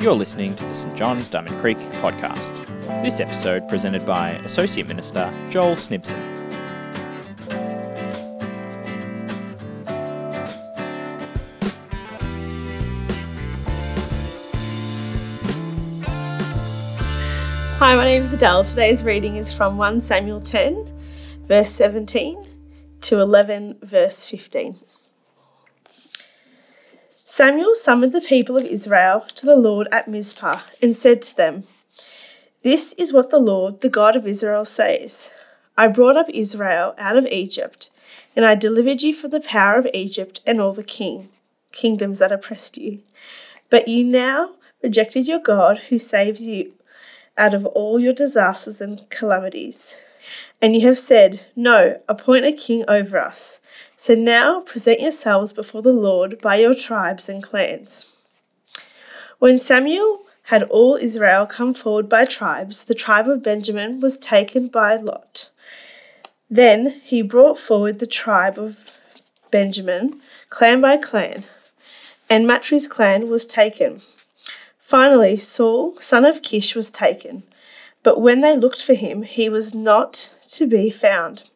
You're listening to the St John's Diamond Creek podcast. This episode presented by Associate Minister Joel Snibson. Hi, my name is Adele. Today's reading is from 1 Samuel 10, verse 17 to 11, verse 15. Samuel summoned the people of Israel to the Lord at Mizpah and said to them, This is what the Lord, the God of Israel, says I brought up Israel out of Egypt, and I delivered you from the power of Egypt and all the king, kingdoms that oppressed you. But you now rejected your God who saved you out of all your disasters and calamities. And you have said, No, appoint a king over us. So now present yourselves before the Lord by your tribes and clans. When Samuel had all Israel come forward by tribes, the tribe of Benjamin was taken by Lot. Then he brought forward the tribe of Benjamin, clan by clan, and Matri's clan was taken. Finally, Saul, son of Kish, was taken, but when they looked for him, he was not to be found.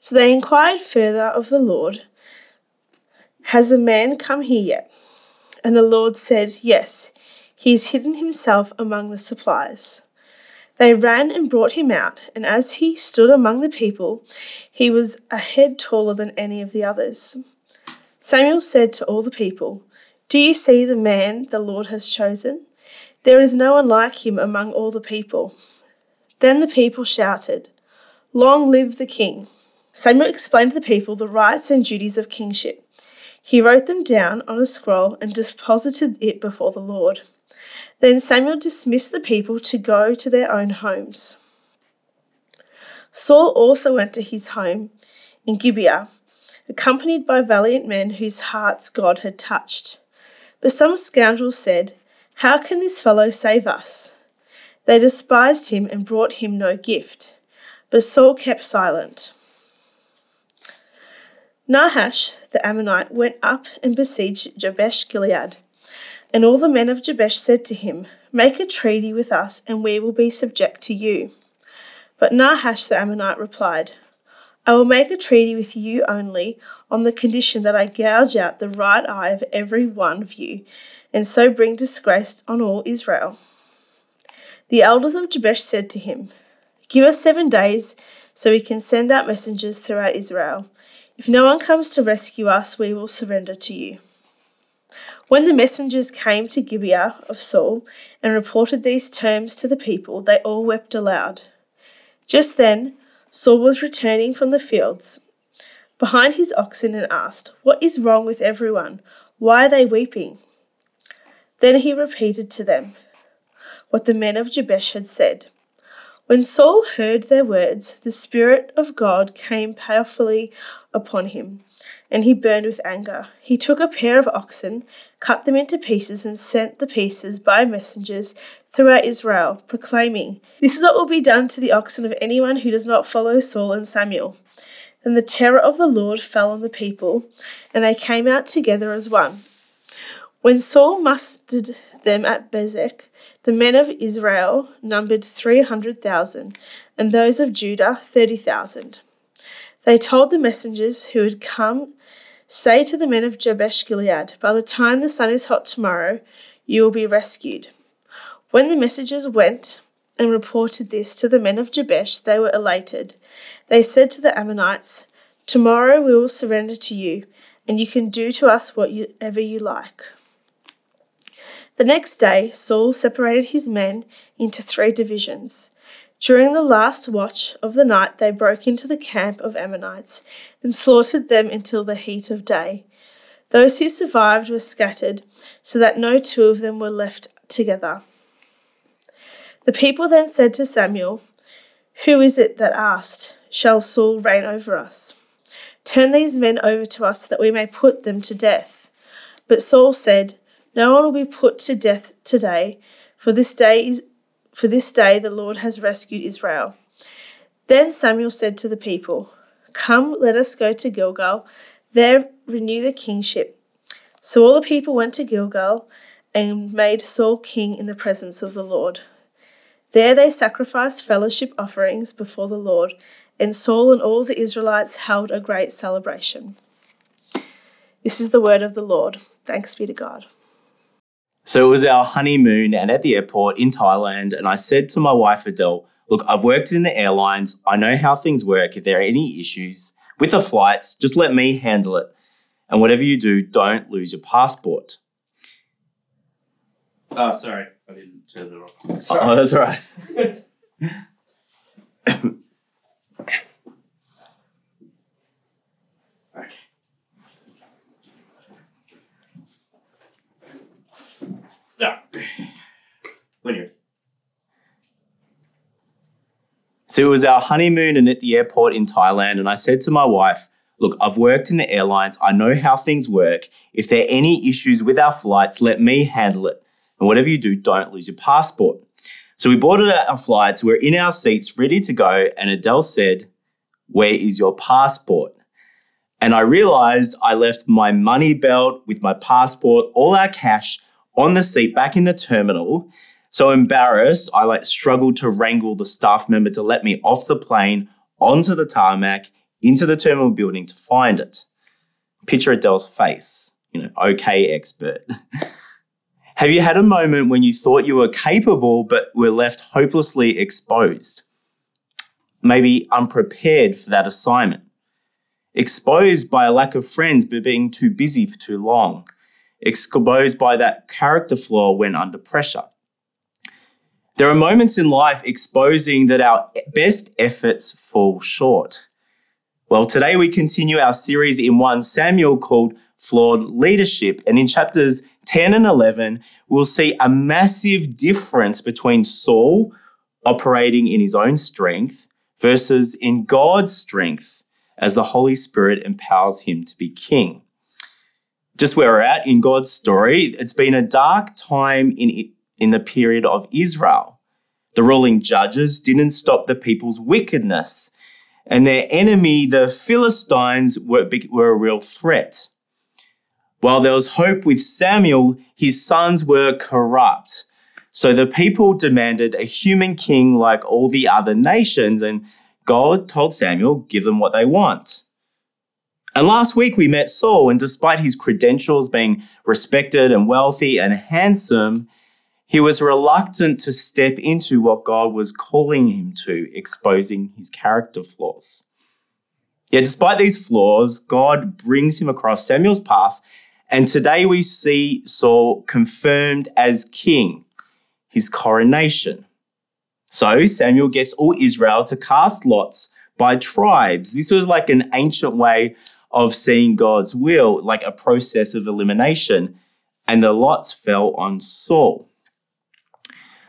So they inquired further of the Lord, Has the man come here yet? And the Lord said, Yes, he has hidden himself among the supplies. They ran and brought him out, and as he stood among the people, he was a head taller than any of the others. Samuel said to all the people, Do you see the man the Lord has chosen? There is no one like him among all the people. Then the people shouted, Long live the king! Samuel explained to the people the rights and duties of kingship. He wrote them down on a scroll and deposited it before the Lord. Then Samuel dismissed the people to go to their own homes. Saul also went to his home in Gibeah, accompanied by valiant men whose hearts God had touched. But some scoundrels said, How can this fellow save us? They despised him and brought him no gift. But Saul kept silent. Nahash the Ammonite went up and besieged Jabesh Gilead. And all the men of Jabesh said to him, Make a treaty with us, and we will be subject to you. But Nahash the Ammonite replied, I will make a treaty with you only on the condition that I gouge out the right eye of every one of you, and so bring disgrace on all Israel. The elders of Jabesh said to him, Give us seven days so we can send out messengers throughout Israel. If no one comes to rescue us, we will surrender to you. When the messengers came to Gibeah of Saul and reported these terms to the people, they all wept aloud. Just then, Saul was returning from the fields behind his oxen and asked, What is wrong with everyone? Why are they weeping? Then he repeated to them what the men of Jabesh had said. When Saul heard their words, the Spirit of God came powerfully upon him, and he burned with anger. He took a pair of oxen, cut them into pieces, and sent the pieces by messengers throughout Israel, proclaiming, This is what will be done to the oxen of anyone who does not follow Saul and Samuel. Then the terror of the Lord fell on the people, and they came out together as one. When Saul mustered them at Bezek, the men of Israel numbered 300,000, and those of Judah 30,000. They told the messengers who had come, Say to the men of Jabesh Gilead, By the time the sun is hot tomorrow, you will be rescued. When the messengers went and reported this to the men of Jabesh, they were elated. They said to the Ammonites, Tomorrow we will surrender to you, and you can do to us whatever you like. The next day, Saul separated his men into three divisions. During the last watch of the night, they broke into the camp of Ammonites and slaughtered them until the heat of day. Those who survived were scattered, so that no two of them were left together. The people then said to Samuel, Who is it that asked, Shall Saul reign over us? Turn these men over to us that we may put them to death. But Saul said, no one will be put to death today, for this day is for this day the Lord has rescued Israel. Then Samuel said to the people, Come, let us go to Gilgal, there renew the kingship. So all the people went to Gilgal and made Saul king in the presence of the Lord. There they sacrificed fellowship offerings before the Lord, and Saul and all the Israelites held a great celebration. This is the word of the Lord. Thanks be to God. So it was our honeymoon and at the airport in Thailand, and I said to my wife Adele, Look, I've worked in the airlines. I know how things work. If there are any issues with the flights, just let me handle it. And whatever you do, don't lose your passport. Oh, sorry. I didn't turn it off. Oh, that's all right. Okay. Yeah. When you're So it was our honeymoon and at the airport in Thailand, and I said to my wife, Look, I've worked in the airlines. I know how things work. If there are any issues with our flights, let me handle it. And whatever you do, don't lose your passport. So we boarded our flights, we're in our seats, ready to go, and Adele said, Where is your passport? And I realized I left my money belt with my passport, all our cash on the seat back in the terminal. So embarrassed, I like struggled to wrangle the staff member to let me off the plane onto the tarmac into the terminal building to find it. Picture Adele's face, you know, okay, expert. Have you had a moment when you thought you were capable but were left hopelessly exposed? Maybe unprepared for that assignment. Exposed by a lack of friends but being too busy for too long. Exposed by that character flaw when under pressure. There are moments in life exposing that our best efforts fall short. Well, today we continue our series in 1 Samuel called Flawed Leadership. And in chapters 10 and 11, we'll see a massive difference between Saul operating in his own strength versus in God's strength as the Holy Spirit empowers him to be king. Just where we're at in God's story, it's been a dark time in in the period of Israel. The ruling judges didn't stop the people's wickedness, and their enemy, the Philistines, were, were a real threat. While there was hope with Samuel, his sons were corrupt. So the people demanded a human king like all the other nations, and God told Samuel, give them what they want. And last week we met Saul, and despite his credentials being respected and wealthy and handsome, he was reluctant to step into what God was calling him to, exposing his character flaws. Yet, despite these flaws, God brings him across Samuel's path, and today we see Saul confirmed as king, his coronation. So, Samuel gets all Israel to cast lots by tribes. This was like an ancient way of seeing God's will, like a process of elimination, and the lots fell on Saul.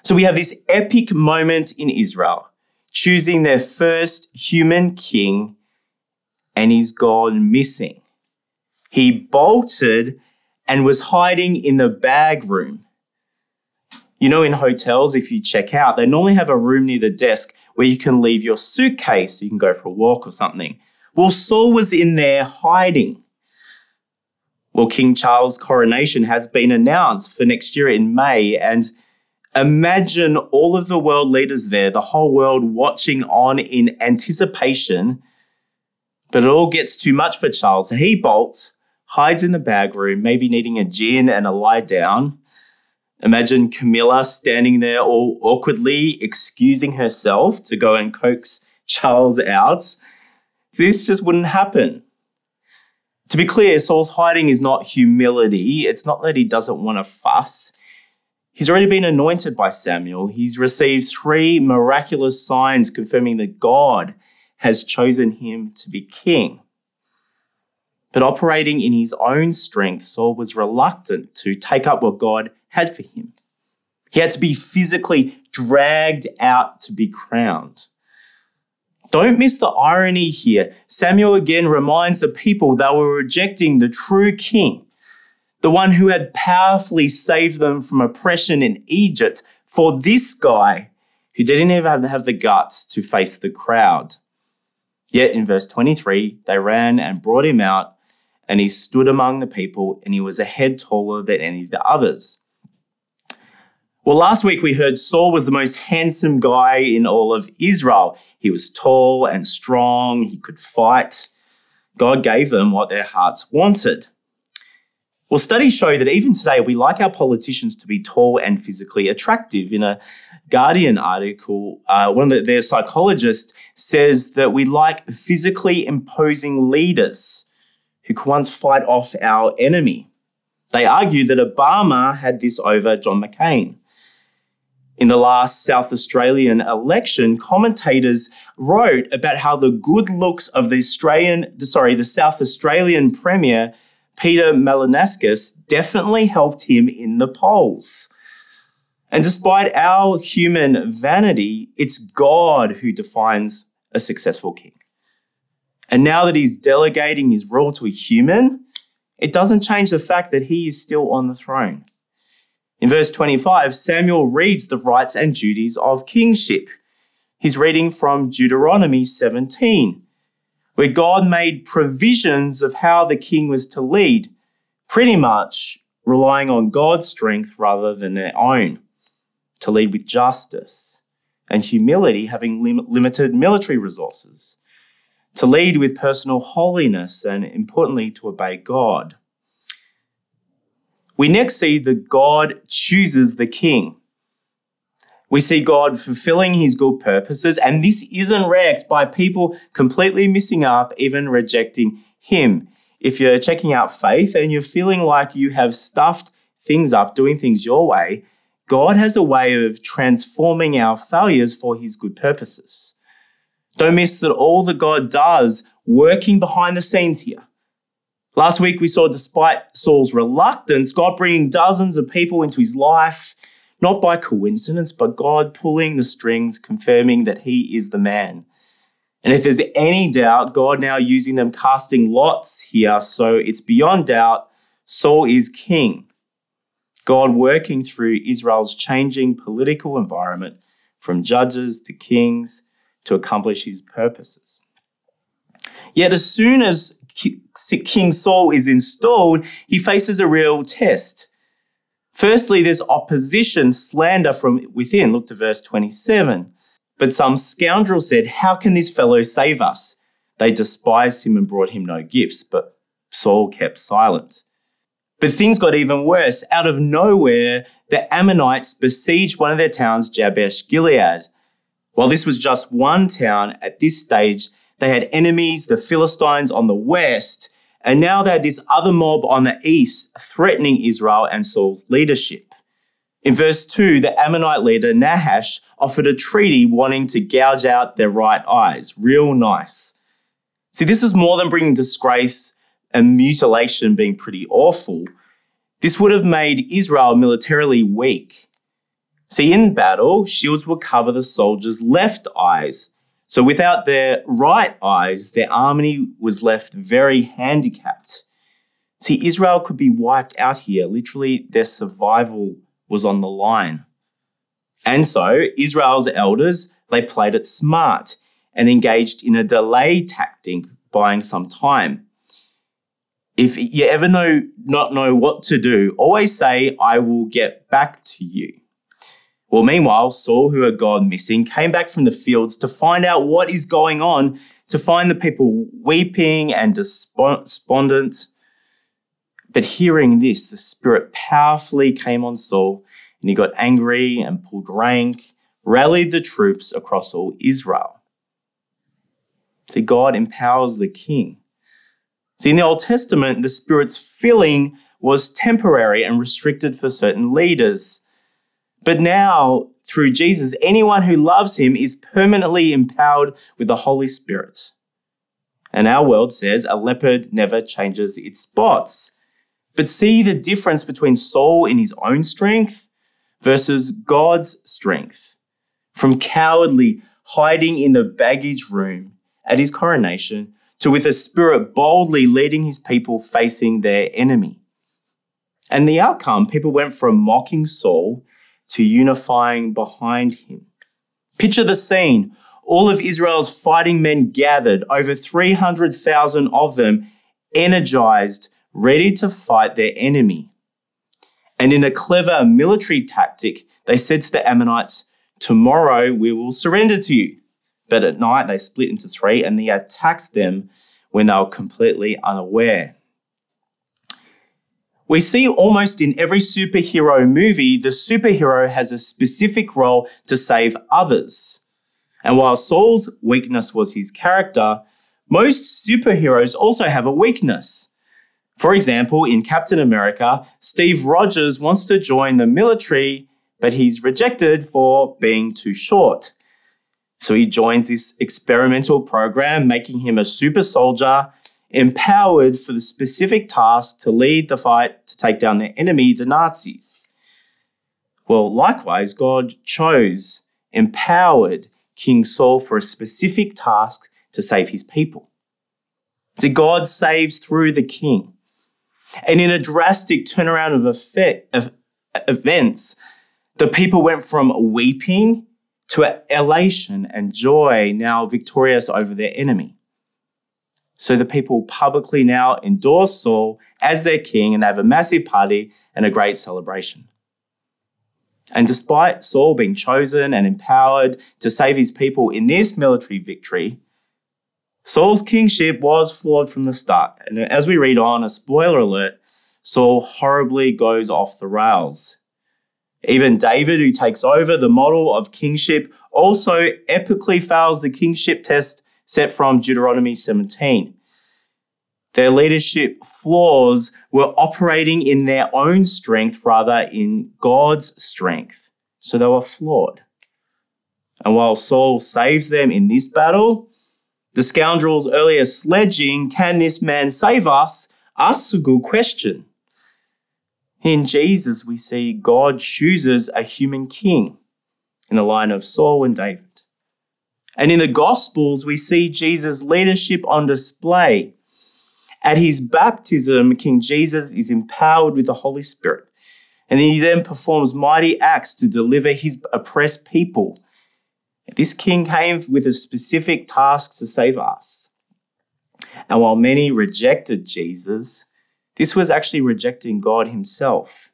So we have this epic moment in Israel, choosing their first human king, and he's gone missing. He bolted and was hiding in the bag room. You know, in hotels, if you check out, they normally have a room near the desk where you can leave your suitcase so you can go for a walk or something. Well, Saul was in there hiding. Well, King Charles' coronation has been announced for next year in May, and Imagine all of the world leaders there, the whole world watching on in anticipation. But it all gets too much for Charles. He bolts, hides in the bag room, maybe needing a gin and a lie down. Imagine Camilla standing there all awkwardly excusing herself to go and coax Charles out. This just wouldn't happen. To be clear, Saul's hiding is not humility. It's not that he doesn't want to fuss. He's already been anointed by Samuel. He's received three miraculous signs confirming that God has chosen him to be king. But operating in his own strength, Saul was reluctant to take up what God had for him. He had to be physically dragged out to be crowned. Don't miss the irony here. Samuel again reminds the people they were rejecting the true king the one who had powerfully saved them from oppression in Egypt, for this guy who didn't even have the guts to face the crowd. Yet in verse 23, they ran and brought him out, and he stood among the people, and he was a head taller than any of the others. Well, last week we heard Saul was the most handsome guy in all of Israel. He was tall and strong, he could fight. God gave them what their hearts wanted. Well, studies show that even today we like our politicians to be tall and physically attractive. In a Guardian article, uh, one of the, their psychologists says that we like physically imposing leaders who can once fight off our enemy. They argue that Obama had this over John McCain. In the last South Australian election, commentators wrote about how the good looks of the Australian, sorry, the South Australian Premier, Peter Malinauskas, definitely helped him in the polls. And despite our human vanity, it's God who defines a successful king. And now that he's delegating his rule to a human, it doesn't change the fact that he is still on the throne. In verse 25, Samuel reads the rights and duties of kingship. He's reading from Deuteronomy 17, where God made provisions of how the king was to lead, pretty much relying on God's strength rather than their own, to lead with justice and humility, having lim- limited military resources to lead with personal holiness, and importantly, to obey God. We next see that God chooses the king. We see God fulfilling his good purposes, and this isn't wrecked by people completely missing up, even rejecting him. If you're checking out faith and you're feeling like you have stuffed things up, doing things your way, God has a way of transforming our failures for his good purposes. Don't miss that all that God does working behind the scenes here. Last week, we saw, despite Saul's reluctance, God bringing dozens of people into his life, not by coincidence, but God pulling the strings, confirming that he is the man. And if there's any doubt, God now using them casting lots here, so it's beyond doubt, Saul is king. God working through Israel's changing political environment from judges to kings to accomplish his purposes. Yet, as soon as King Saul is installed, he faces a real test. Firstly, there's opposition, slander from within. Look to verse 27. But some scoundrel said, How can this fellow save us? They despised him and brought him no gifts, but Saul kept silent. But things got even worse. Out of nowhere, the Ammonites besieged one of their towns, Jabesh Gilead. While this was just one town at this stage, they had enemies, the Philistines on the west, and now they had this other mob on the east threatening Israel and Saul's leadership. In verse 2, the Ammonite leader Nahash offered a treaty wanting to gouge out their right eyes. Real nice. See, this is more than bringing disgrace and mutilation being pretty awful. This would have made Israel militarily weak. See, in battle, shields would cover the soldiers' left eyes. So without their right eyes, their army was left very handicapped. See, Israel could be wiped out here. Literally, their survival was on the line. And so, Israel's elders, they played it smart and engaged in a delay tactic, buying some time. If you ever know not know what to do, always say, I will get back to you. Well, meanwhile, Saul, who had gone missing, came back from the fields to find out what is going on, to find the people weeping and despondent. But hearing this, the Spirit powerfully came on Saul, and he got angry and pulled rank, rallied the troops across all Israel. See, God empowers the king. See, in the Old Testament, the Spirit's filling was temporary and restricted for certain leaders. But now, through Jesus, anyone who loves him is permanently empowered with the Holy Spirit. And our world says a leopard never changes its spots. But see the difference between Saul in his own strength versus God's strength. From cowardly hiding in the baggage room at his coronation to with a spirit boldly leading his people facing their enemy. And the outcome, people went from mocking Saul to unifying behind him. Picture the scene. All of Israel's fighting men gathered, over 300,000 of them, energized, ready to fight their enemy. And in a clever military tactic, they said to the Ammonites, Tomorrow we will surrender to you. But at night they split into three and they attacked them when they were completely unaware. We see almost in every superhero movie, the superhero has a specific role to save others. And while Saul's weakness was his character, most superheroes also have a weakness. For example, in Captain America, Steve Rogers wants to join the military, but he's rejected for being too short. So he joins this experimental program, making him a super soldier, empowered for the specific task to lead the fight to take down their enemy, the Nazis. Well, likewise, God chose, empowered King Saul for a specific task to save his people. So God saves through the king. And in a drastic turnaround of, effect, of events, the people went from weeping to elation and joy, now victorious over their enemy. So the people publicly now endorse Saul as their king and they have a massive party and a great celebration. And despite Saul being chosen and empowered to save his people in this military victory, Saul's kingship was flawed from the start. And as we read on, a spoiler alert, Saul horribly goes off the rails. Even David, who takes over the model of kingship, also epically fails the kingship test set from Deuteronomy 17. Their leadership flaws were operating in their own strength rather in God's strength. So they were flawed. And while Saul saves them in this battle, the scoundrel's earlier sledging, can this man save us, asks a good question. In Jesus, we see God chooses a human king in the line of Saul and David. And in the Gospels, we see Jesus' leadership on display. At his baptism, King Jesus is empowered with the Holy Spirit. And he then performs mighty acts to deliver his oppressed people. This king came with a specific task to save us. And while many rejected Jesus, this was actually rejecting God himself.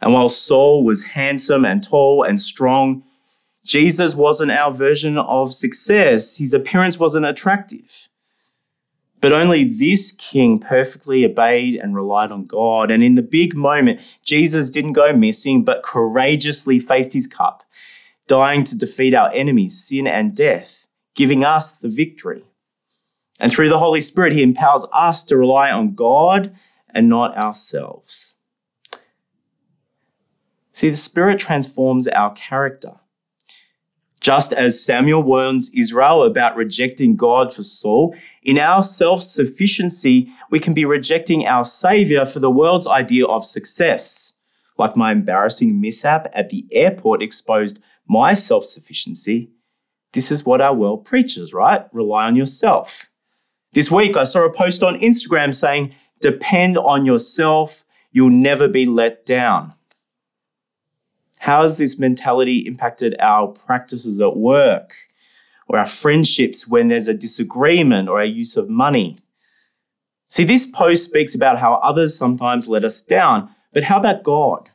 And while Saul was handsome and tall and strong, Jesus wasn't our version of success. His appearance wasn't attractive. But only this king perfectly obeyed and relied on God. And in the big moment, Jesus didn't go missing, but courageously faced his cup, dying to defeat our enemies, sin and death, giving us the victory. And through the Holy Spirit, he empowers us to rely on God and not ourselves. See, the Spirit transforms our character. Just as Samuel warns Israel about rejecting God for Saul, in our self sufficiency, we can be rejecting our Savior for the world's idea of success. Like my embarrassing mishap at the airport exposed my self sufficiency. This is what our world preaches, right? Rely on yourself. This week, I saw a post on Instagram saying, Depend on yourself, you'll never be let down. How has this mentality impacted our practices at work or our friendships when there's a disagreement or our use of money? See, this post speaks about how others sometimes let us down, but how about God?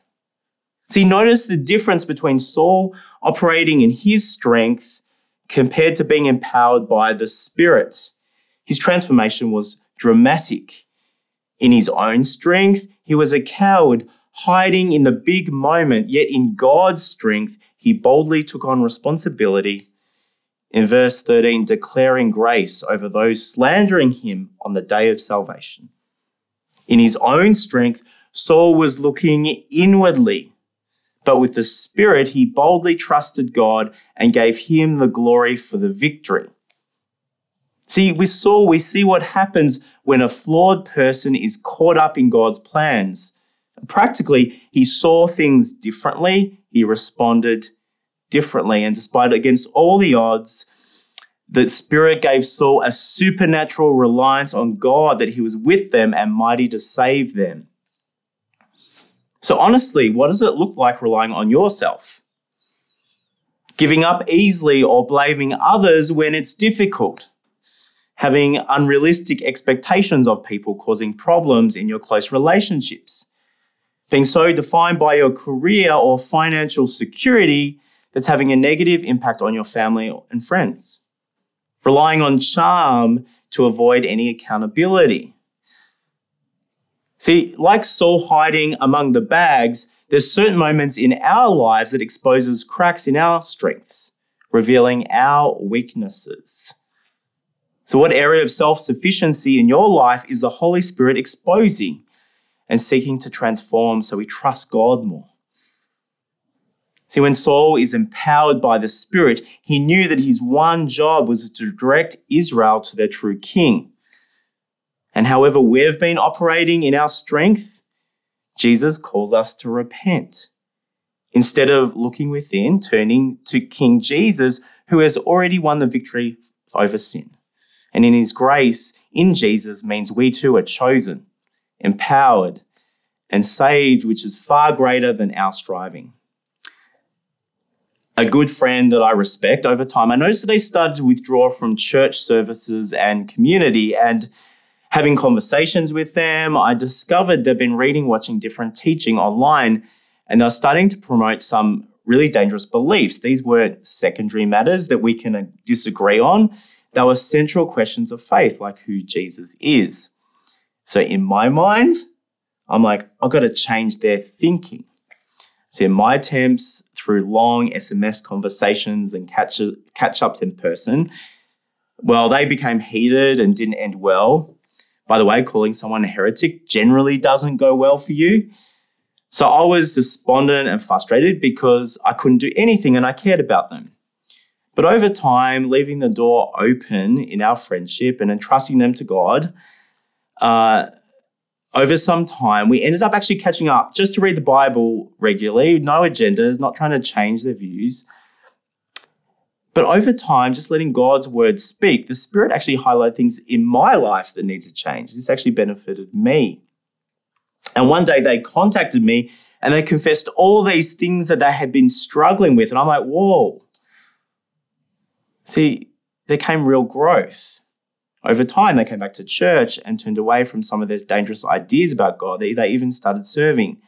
See, notice the difference between Saul operating in his strength compared to being empowered by the Spirit. His transformation was dramatic. In his own strength, he was a coward hiding in the big moment, yet in God's strength, he boldly took on responsibility. In verse 13, declaring grace over those slandering him on the day of salvation. In his own strength, Saul was looking inwardly, but with the Spirit, he boldly trusted God and gave him the glory for the victory. See, with Saul, we see what happens when a flawed person is caught up in God's plans. Practically, he saw things differently, he responded differently, and despite against all the odds, the Spirit gave Saul a supernatural reliance on God that he was with them and mighty to save them. So, honestly, what does it look like relying on yourself? Giving up easily or blaming others when it's difficult? having unrealistic expectations of people, causing problems in your close relationships, being so defined by your career or financial security that's having a negative impact on your family and friends, relying on charm to avoid any accountability. See, like Saul hiding among the bags, there's certain moments in our lives that exposes cracks in our strengths, revealing our weaknesses. So, what area of self sufficiency in your life is the Holy Spirit exposing and seeking to transform so we trust God more? See, when Saul is empowered by the Spirit, he knew that his one job was to direct Israel to their true king. And however we've been operating in our strength, Jesus calls us to repent. Instead of looking within, turning to King Jesus, who has already won the victory over sin. And in his grace in Jesus means we too are chosen, empowered, and saved, which is far greater than our striving. A good friend that I respect over time, I noticed that they started to withdraw from church services and community. And having conversations with them, I discovered they've been reading, watching different teaching online, and they're starting to promote some really dangerous beliefs. These weren't secondary matters that we can uh, disagree on. They were central questions of faith, like who Jesus is. So in my mind, I'm like, I've got to change their thinking. So in my attempts through long SMS conversations and catch, catch ups in person, well, they became heated and didn't end well. By the way, calling someone a heretic generally doesn't go well for you. So I was despondent and frustrated because I couldn't do anything and I cared about them. But over time, leaving the door open in our friendship and entrusting them to God, uh, over some time, we ended up actually catching up just to read the Bible regularly, no agendas, not trying to change their views. But over time, just letting God's word speak, the Spirit actually highlighted things in my life that needed to change. This actually benefited me. And one day they contacted me and they confessed all these things that they had been struggling with. And I'm like, whoa. See, there came real growth. Over time, they came back to church and turned away from some of those dangerous ideas about God. They, they even started serving.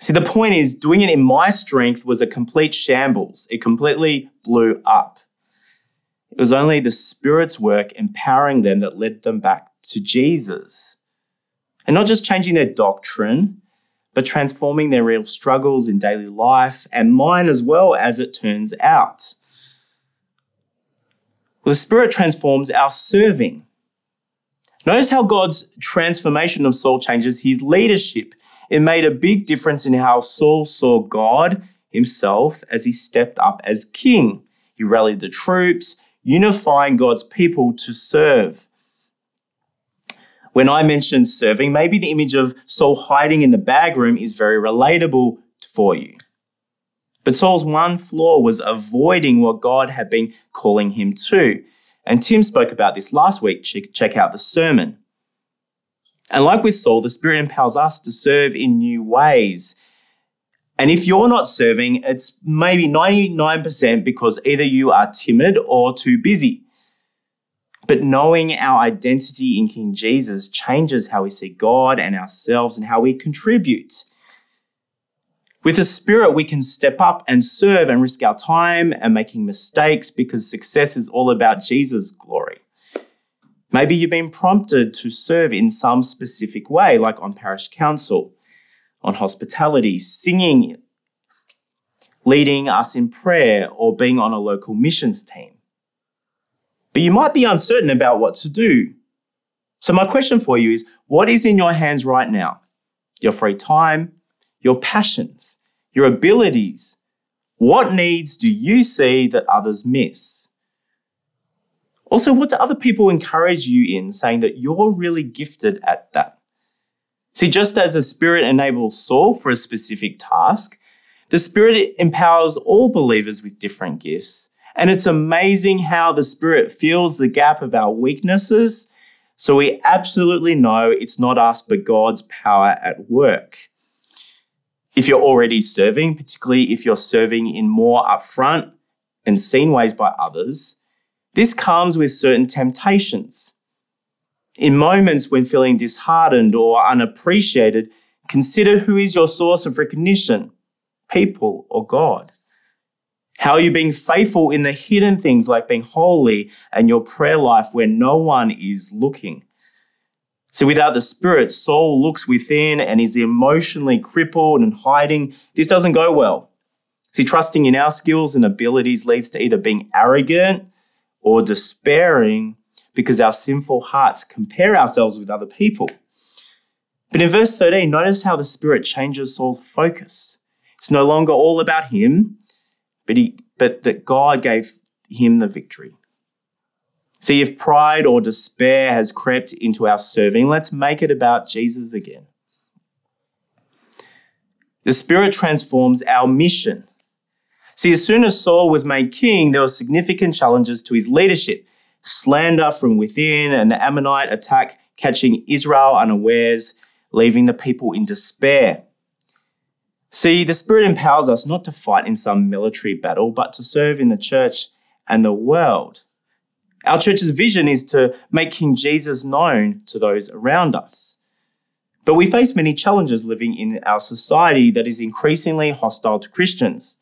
See, the point is, doing it in my strength was a complete shambles. It completely blew up. It was only the Spirit's work empowering them that led them back to Jesus. And not just changing their doctrine, but transforming their real struggles in daily life and mine as well, as it turns out. Well, the Spirit transforms our serving. Notice how God's transformation of Saul changes his leadership. It made a big difference in how Saul saw God himself as he stepped up as king. He rallied the troops, unifying God's people to serve. When I mention serving, maybe the image of Saul hiding in the bag room is very relatable for you. But Saul's one flaw was avoiding what God had been calling him to. And Tim spoke about this last week. Check out the sermon. And like with Saul, the Spirit empowers us to serve in new ways. And if you're not serving, it's maybe 99% because either you are timid or too busy. But knowing our identity in King Jesus changes how we see God and ourselves and how we contribute. With the Spirit, we can step up and serve and risk our time and making mistakes because success is all about Jesus' glory. Maybe you've been prompted to serve in some specific way, like on parish council, on hospitality, singing, leading us in prayer, or being on a local missions team. But you might be uncertain about what to do. So, my question for you is what is in your hands right now? Your free time, your passions, your abilities. What needs do you see that others miss? Also, what do other people encourage you in, saying that you're really gifted at that? See, just as the Spirit enables Saul for a specific task, the Spirit empowers all believers with different gifts. And it's amazing how the Spirit fills the gap of our weaknesses. So we absolutely know it's not us, but God's power at work if you're already serving, particularly if you're serving in more upfront and seen ways by others, This comes with certain temptations. In moments when feeling disheartened or unappreciated, consider who is your source of recognition people or God. How are you being faithful in the hidden things like being holy and your prayer life where no one is looking? So, without the Spirit, Saul looks within and is emotionally crippled and hiding. This doesn't go well. See, trusting in our skills and abilities leads to either being arrogant or despairing because our sinful hearts compare ourselves with other people. But in verse 13, notice how the Spirit changes Saul's focus. It's no longer all about him, but, he, but that God gave him the victory. See, if pride or despair has crept into our serving, let's make it about Jesus again. The Spirit transforms our mission. See, as soon as Saul was made king, there were significant challenges to his leadership slander from within, and the Ammonite attack catching Israel unawares, leaving the people in despair. See, the Spirit empowers us not to fight in some military battle, but to serve in the church and the world. Our church's vision is to make King Jesus known to those around us. But we face many challenges living in our society that is increasingly hostile to Christians.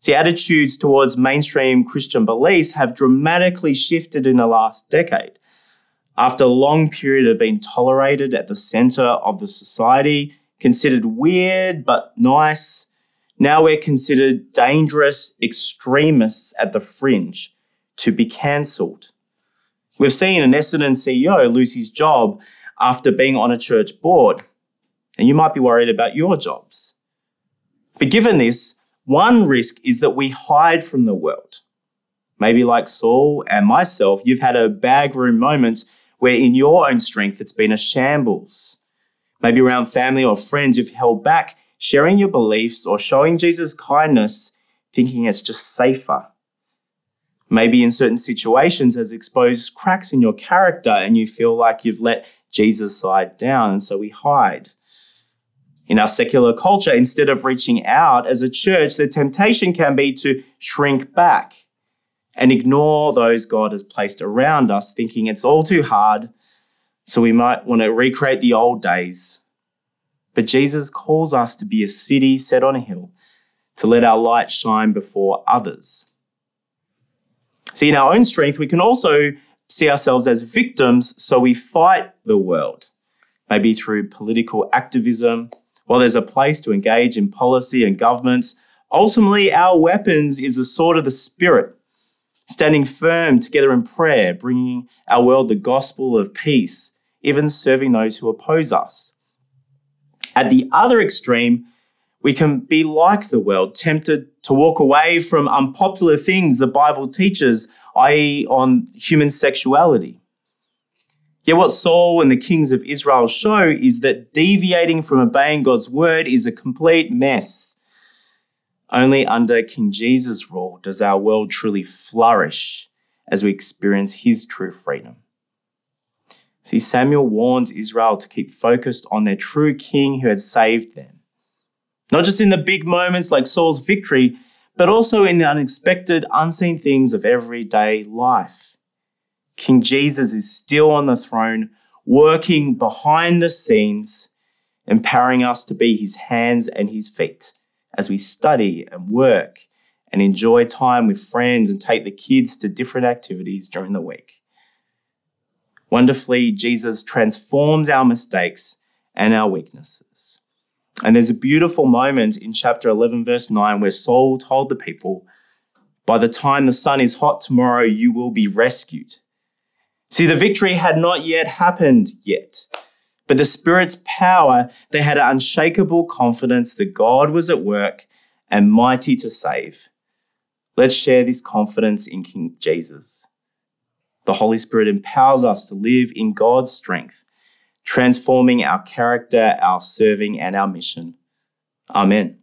See, attitudes towards mainstream Christian beliefs have dramatically shifted in the last decade. After a long period of being tolerated at the center of the society, considered weird but nice, now we're considered dangerous extremists at the fringe to be cancelled. We've seen an Essendon CEO lose his job after being on a church board, and you might be worried about your jobs. But given this, one risk is that we hide from the world. Maybe like Saul and myself, you've had a bag room moment where in your own strength it's been a shambles. Maybe around family or friends, you've held back sharing your beliefs or showing Jesus kindness, thinking it's just safer maybe in certain situations has exposed cracks in your character and you feel like you've let Jesus side down, and so we hide. In our secular culture, instead of reaching out as a church, the temptation can be to shrink back and ignore those God has placed around us, thinking it's all too hard, so we might want to recreate the old days. But Jesus calls us to be a city set on a hill, to let our light shine before others. See, in our own strength, we can also see ourselves as victims, so we fight the world, maybe through political activism. While there's a place to engage in policy and governments, ultimately our weapons is the sword of the Spirit, standing firm together in prayer, bringing our world the gospel of peace, even serving those who oppose us. At the other extreme, we can be like the world, tempted to walk away from unpopular things the Bible teaches, i.e., on human sexuality. Yet, what Saul and the kings of Israel show is that deviating from obeying God's word is a complete mess. Only under King Jesus' rule does our world truly flourish as we experience his true freedom. See, Samuel warns Israel to keep focused on their true king who had saved them. Not just in the big moments like Saul's victory, but also in the unexpected, unseen things of everyday life. King Jesus is still on the throne, working behind the scenes, empowering us to be his hands and his feet as we study and work and enjoy time with friends and take the kids to different activities during the week. Wonderfully, Jesus transforms our mistakes and our weaknesses. And there's a beautiful moment in chapter 11, verse 9, where Saul told the people, By the time the sun is hot tomorrow, you will be rescued. See, the victory had not yet happened yet. But the Spirit's power, they had an unshakable confidence that God was at work and mighty to save. Let's share this confidence in King Jesus. The Holy Spirit empowers us to live in God's strength transforming our character, our serving, and our mission. Amen.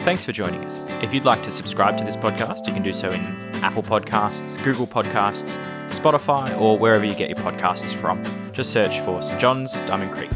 Thanks for joining us. If you'd like to subscribe to this podcast, you can do so in Apple Podcasts, Google Podcasts, Spotify, or wherever you get your podcasts from. Just search for St. John's Diamond Creek.